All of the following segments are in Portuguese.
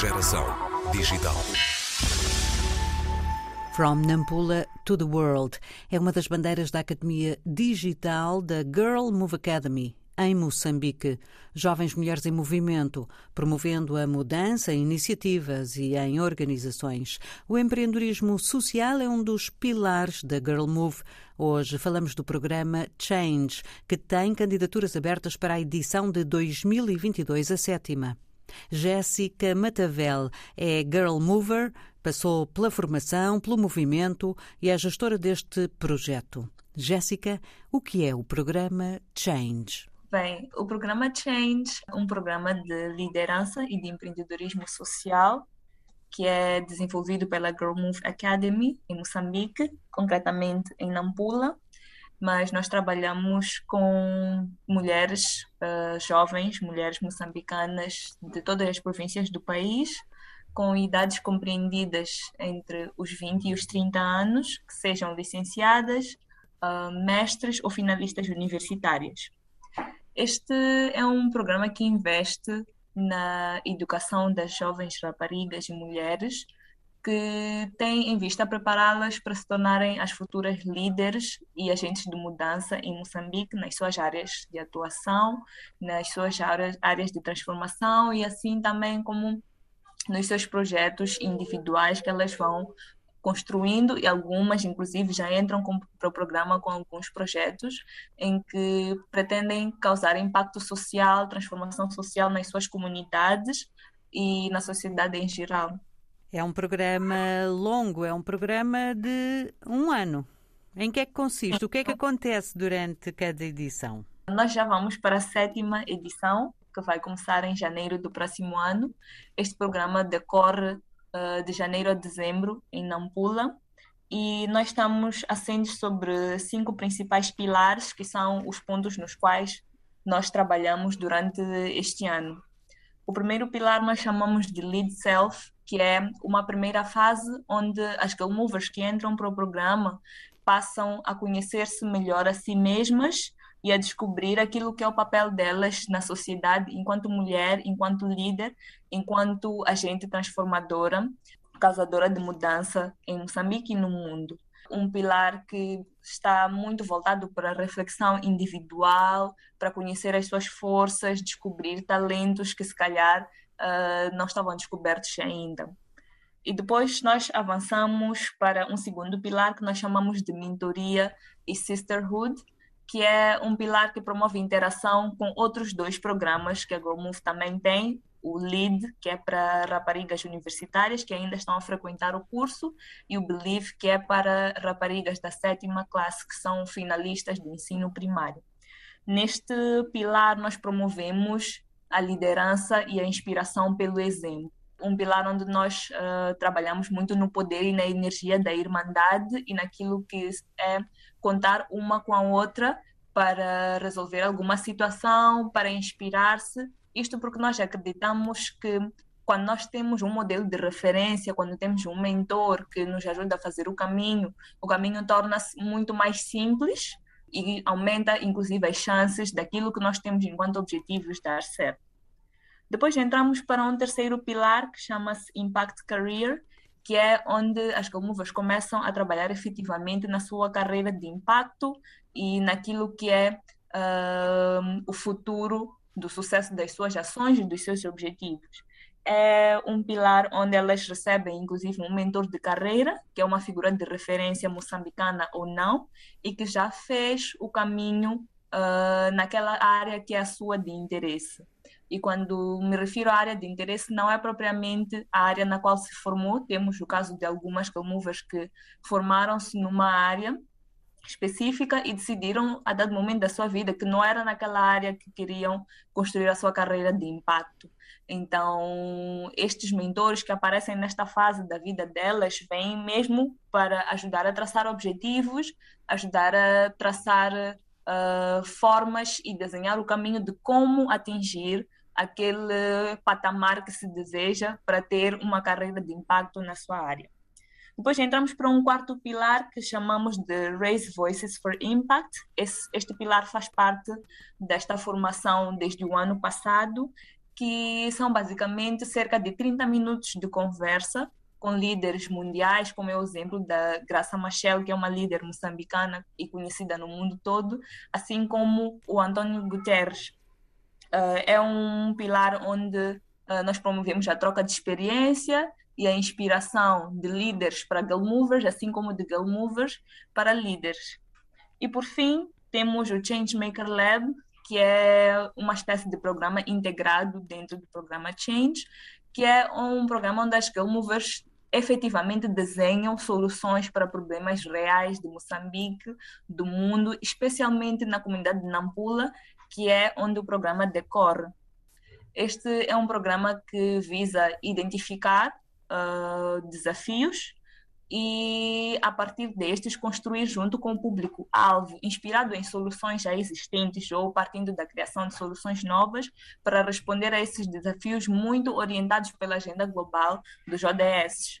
Geração digital. From Nampula to the World é uma das bandeiras da Academia Digital da Girl Move Academy, em Moçambique. Jovens Mulheres em Movimento, promovendo a mudança em iniciativas e em organizações. O empreendedorismo social é um dos pilares da Girl Move. Hoje falamos do programa Change, que tem candidaturas abertas para a edição de 2022, a sétima. Jéssica Matavel é Girl Mover, passou pela formação, pelo movimento e é gestora deste projeto. Jéssica, o que é o programa Change? Bem, o programa Change é um programa de liderança e de empreendedorismo social que é desenvolvido pela Girl Move Academy em Moçambique, concretamente em Nampula, mas nós trabalhamos com mulheres uh, jovens, mulheres moçambicanas de todas as províncias do país, com idades compreendidas entre os 20 e os 30 anos, que sejam licenciadas, uh, mestres ou finalistas universitárias. Este é um programa que investe na educação das jovens raparigas e mulheres que tem em vista prepará-las para se tornarem as futuras líderes e agentes de mudança em Moçambique nas suas áreas de atuação, nas suas áreas de transformação e assim também como nos seus projetos individuais que elas vão construindo e algumas inclusive já entram para o programa com alguns projetos em que pretendem causar impacto social, transformação social nas suas comunidades e na sociedade em geral. É um programa longo, é um programa de um ano. Em que é que consiste? O que é que acontece durante cada edição? Nós já vamos para a sétima edição, que vai começar em janeiro do próximo ano. Este programa decorre uh, de janeiro a dezembro em Nampula e nós estamos assentes sobre cinco principais pilares, que são os pontos nos quais nós trabalhamos durante este ano. O primeiro pilar nós chamamos de Lead Self, que é uma primeira fase onde as girl movers que entram para o programa passam a conhecer-se melhor a si mesmas e a descobrir aquilo que é o papel delas na sociedade enquanto mulher, enquanto líder, enquanto agente transformadora, causadora de mudança em Moçambique e no mundo. Um pilar que está muito voltado para a reflexão individual, para conhecer as suas forças, descobrir talentos que se calhar uh, não estavam descobertos ainda. E depois nós avançamos para um segundo pilar que nós chamamos de mentoria e sisterhood, que é um pilar que promove interação com outros dois programas que a GrowMove também tem, o LEAD, que é para raparigas universitárias que ainda estão a frequentar o curso, e o BELIEVE, que é para raparigas da sétima classe que são finalistas do ensino primário. Neste pilar, nós promovemos a liderança e a inspiração pelo exemplo. Um pilar onde nós uh, trabalhamos muito no poder e na energia da irmandade e naquilo que é contar uma com a outra para resolver alguma situação, para inspirar-se. Isto porque nós acreditamos que quando nós temos um modelo de referência, quando temos um mentor que nos ajuda a fazer o caminho, o caminho torna-se muito mais simples e aumenta inclusive as chances daquilo que nós temos enquanto objetivos dar certo. Depois entramos para um terceiro pilar que chama-se Impact Career, que é onde as Galmovas começam a trabalhar efetivamente na sua carreira de impacto e naquilo que é uh, o futuro do sucesso das suas ações e dos seus objetivos é um pilar onde elas recebem, inclusive, um mentor de carreira, que é uma figura de referência moçambicana ou não, e que já fez o caminho uh, naquela área que é a sua de interesse. E quando me refiro à área de interesse, não é propriamente a área na qual se formou, temos o caso de algumas calmovas que formaram-se numa área específica e decidiram, a dado momento da sua vida, que não era naquela área que queriam construir a sua carreira de impacto. Então, estes mentores que aparecem nesta fase da vida delas vêm mesmo para ajudar a traçar objetivos, ajudar a traçar uh, formas e desenhar o caminho de como atingir aquele patamar que se deseja para ter uma carreira de impacto na sua área. Depois entramos para um quarto pilar que chamamos de Raise Voices for Impact. Esse, este pilar faz parte desta formação desde o ano passado que são basicamente cerca de 30 minutos de conversa com líderes mundiais, como é o exemplo da Graça Machel, que é uma líder moçambicana e conhecida no mundo todo, assim como o António Guterres. Uh, é um pilar onde uh, nós promovemos a troca de experiência e a inspiração de líderes para girl movers, assim como de girl movers para líderes. E por fim, temos o Changemaker Lab, que é uma espécie de programa integrado dentro do programa Change, que é um programa onde as girl movers efetivamente desenham soluções para problemas reais de Moçambique, do mundo, especialmente na comunidade de Nampula, que é onde o programa decorre. Este é um programa que visa identificar uh, desafios e, a partir destes, construir junto com o público-alvo, inspirado em soluções já existentes ou partindo da criação de soluções novas para responder a esses desafios muito orientados pela agenda global dos ODS.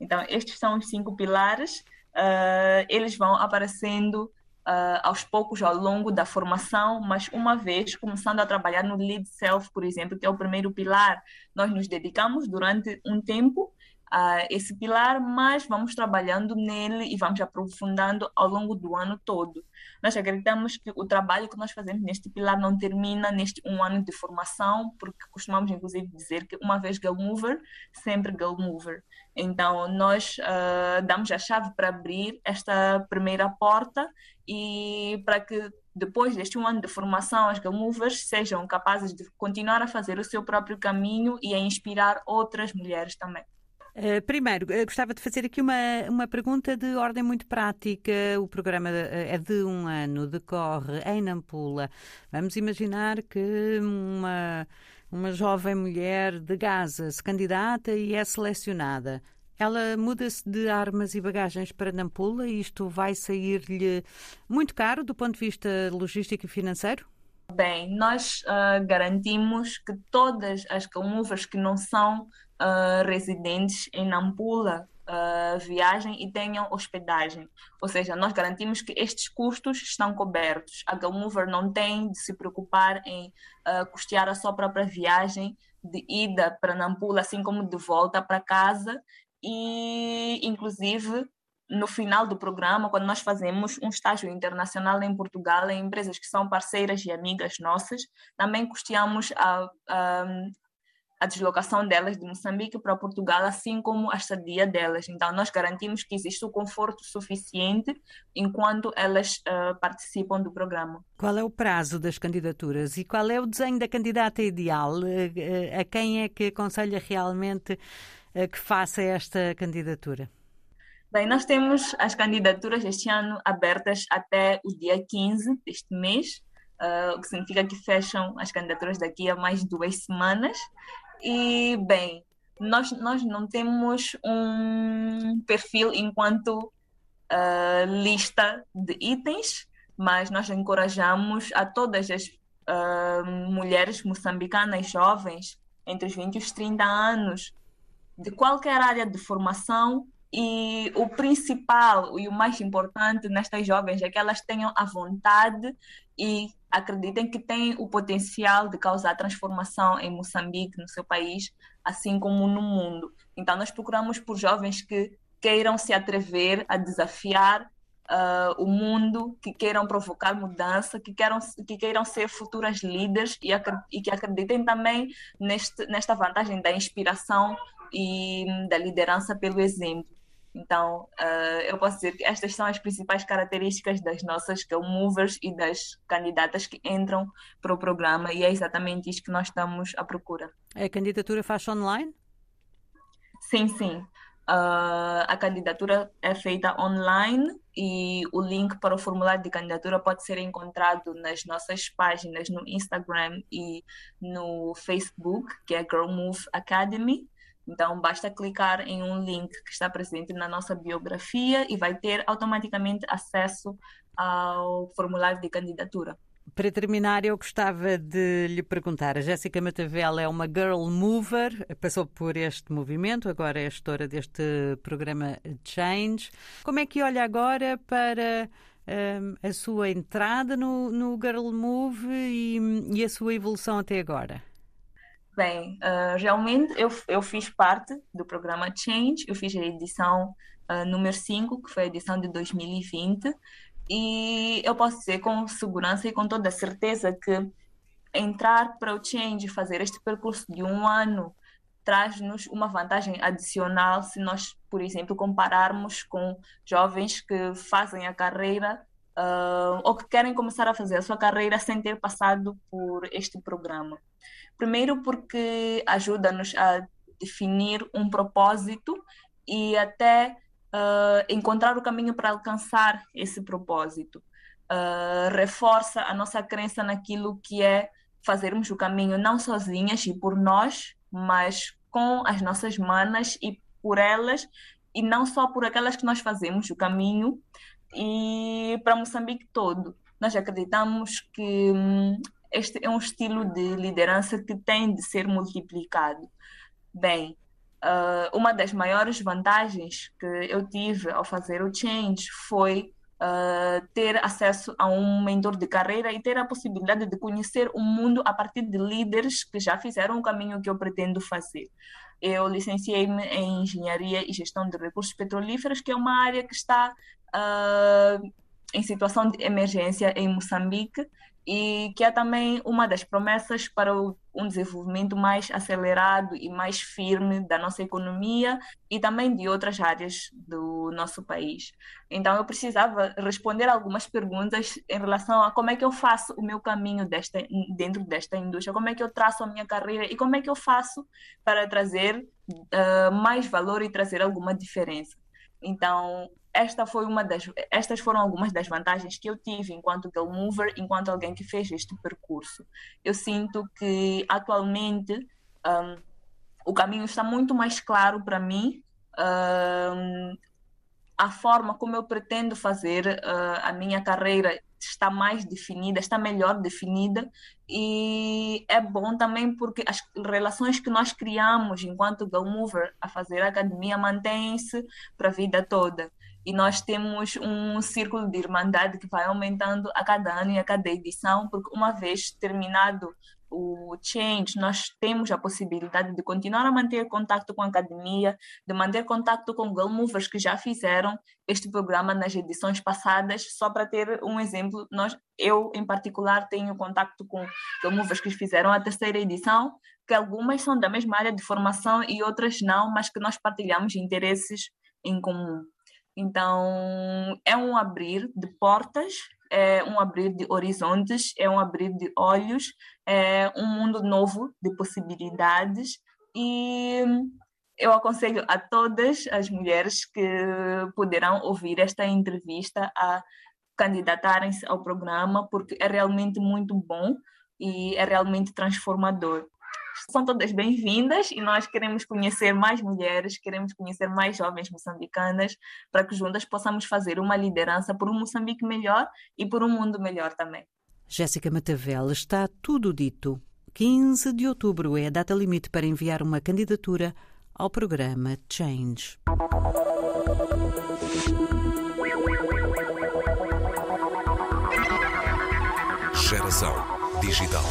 Então, estes são os cinco pilares, uh, eles vão aparecendo Uh, aos poucos ao longo da formação, mas uma vez começando a trabalhar no lead self, por exemplo, que é o primeiro pilar, nós nos dedicamos durante um tempo uh, esse pilar, mas vamos trabalhando nele e vamos aprofundando ao longo do ano todo. Nós acreditamos que o trabalho que nós fazemos neste pilar não termina neste um ano de formação, porque costumamos inclusive dizer que uma vez girl mover, sempre girl mover. Então, nós uh, damos a chave para abrir esta primeira porta e para que depois deste um ano de formação, as movers sejam capazes de continuar a fazer o seu próprio caminho e a inspirar outras mulheres também. Uh, primeiro, uh, gostava de fazer aqui uma, uma pergunta de ordem muito prática. O programa uh, é de um ano, decorre em Nampula. Vamos imaginar que uma, uma jovem mulher de Gaza se candidata e é selecionada. Ela muda-se de armas e bagagens para Nampula e isto vai sair-lhe muito caro do ponto de vista logístico e financeiro? Bem, nós garantimos que todas as calmuvas que não são uh, residentes em Nampula uh, viajem e tenham hospedagem. Ou seja, nós garantimos que estes custos estão cobertos. A Galmover não tem de se preocupar em uh, custear a sua própria viagem de ida para Nampula, assim como de volta para casa. E, inclusive, no final do programa, quando nós fazemos um estágio internacional em Portugal, em empresas que são parceiras e amigas nossas, também custeamos a, a, a deslocação delas de Moçambique para Portugal, assim como a estadia delas. Então, nós garantimos que existe o conforto suficiente enquanto elas uh, participam do programa. Qual é o prazo das candidaturas e qual é o desenho da candidata ideal? Uh, a quem é que aconselha realmente que faça esta candidatura? Bem, nós temos as candidaturas este ano abertas até o dia 15 deste mês, Uh, o que significa que fecham as candidaturas daqui a mais duas semanas. E, bem, nós, nós não temos um perfil enquanto uh, lista de itens, mas nós encorajamos a todas as uh, mulheres moçambicanas jovens entre os 20 e os 30 anos, de qualquer área de formação, e o principal e o mais importante nestas jovens é que elas tenham a vontade e acreditem que têm o potencial de causar transformação em Moçambique, no seu país, assim como no mundo. Então, nós procuramos por jovens que queiram se atrever a desafiar uh, o mundo, que queiram provocar mudança, que, queiram, que queiram ser futuras líderes e, e que acreditem também neste, nesta vantagem da inspiração e da liderança pelo exemplo. Então, uh, eu posso dizer que estas são as principais características das nossas girl movers e das candidatas que entram para o programa, e é exatamente isso que nós estamos à procura. A candidatura faz online? Sim, sim. Uh, a candidatura é feita online e o link para o formulário de candidatura pode ser encontrado nas nossas páginas no Instagram e no Facebook, que é Girl Move Academy. Então, basta clicar em um link que está presente na nossa biografia e vai ter automaticamente acesso ao formulário de candidatura. Para terminar, eu gostava de lhe perguntar: a Jéssica Matavela é uma girl mover, passou por este movimento, agora é gestora deste programa Change. Como é que olha agora para um, a sua entrada no, no Girl Move e, e a sua evolução até agora? Bem, uh, realmente eu, eu fiz parte do programa Change, eu fiz a edição uh, número 5, que foi a edição de 2020, e eu posso dizer com segurança e com toda certeza que entrar para o Change, fazer este percurso de um ano, traz-nos uma vantagem adicional se nós, por exemplo, compararmos com jovens que fazem a carreira uh, ou que querem começar a fazer a sua carreira sem ter passado por este programa. Primeiro, porque ajuda-nos a definir um propósito e até uh, encontrar o caminho para alcançar esse propósito. Uh, reforça a nossa crença naquilo que é fazermos o caminho não sozinhas e por nós, mas com as nossas manas e por elas, e não só por aquelas que nós fazemos o caminho, e para Moçambique todo. Nós acreditamos que hum, este é um estilo de liderança que tem de ser multiplicado. Bem, uh, uma das maiores vantagens que eu tive ao fazer o Change foi uh, ter acesso a um mentor de carreira e ter a possibilidade de conhecer o mundo a partir de líderes que já fizeram o caminho que eu pretendo fazer. Eu licenciei-me em Engenharia e Gestão de Recursos Petrolíferos, que é uma área que está uh, em situação de emergência em Moçambique e que é também uma das promessas para um desenvolvimento mais acelerado e mais firme da nossa economia e também de outras áreas do nosso país. Então eu precisava responder algumas perguntas em relação a como é que eu faço o meu caminho desta, dentro desta indústria, como é que eu traço a minha carreira e como é que eu faço para trazer uh, mais valor e trazer alguma diferença. Então, esta foi uma das, estas foram algumas das vantagens que eu tive enquanto girl mover, enquanto alguém que fez este percurso. Eu sinto que atualmente um, o caminho está muito mais claro para mim. Um, a forma como eu pretendo fazer uh, a minha carreira está mais definida, está melhor definida e é bom também porque as relações que nós criamos enquanto girl mover a fazer a academia mantêm-se para a vida toda e nós temos um círculo de irmandade que vai aumentando a cada ano e a cada edição, porque uma vez terminado o change, nós temos a possibilidade de continuar a manter contato com a academia, de manter contato com girl movers que já fizeram este programa nas edições passadas, só para ter um exemplo, nós, eu em particular tenho contato com girl movers que fizeram a terceira edição, que algumas são da mesma área de formação e outras não, mas que nós partilhamos interesses em comum. Então, é um abrir de portas, é um abrir de horizontes, é um abrir de olhos, é um mundo novo de possibilidades e eu aconselho a todas as mulheres que poderão ouvir esta entrevista a candidatarem-se ao programa, porque é realmente muito bom e é realmente transformador. São todas bem-vindas e nós queremos conhecer mais mulheres, queremos conhecer mais jovens moçambicanas, para que juntas possamos fazer uma liderança por um Moçambique melhor e por um mundo melhor também. Jéssica Matavel, está tudo dito. 15 de outubro é a data limite para enviar uma candidatura ao programa Change. Geração Digital.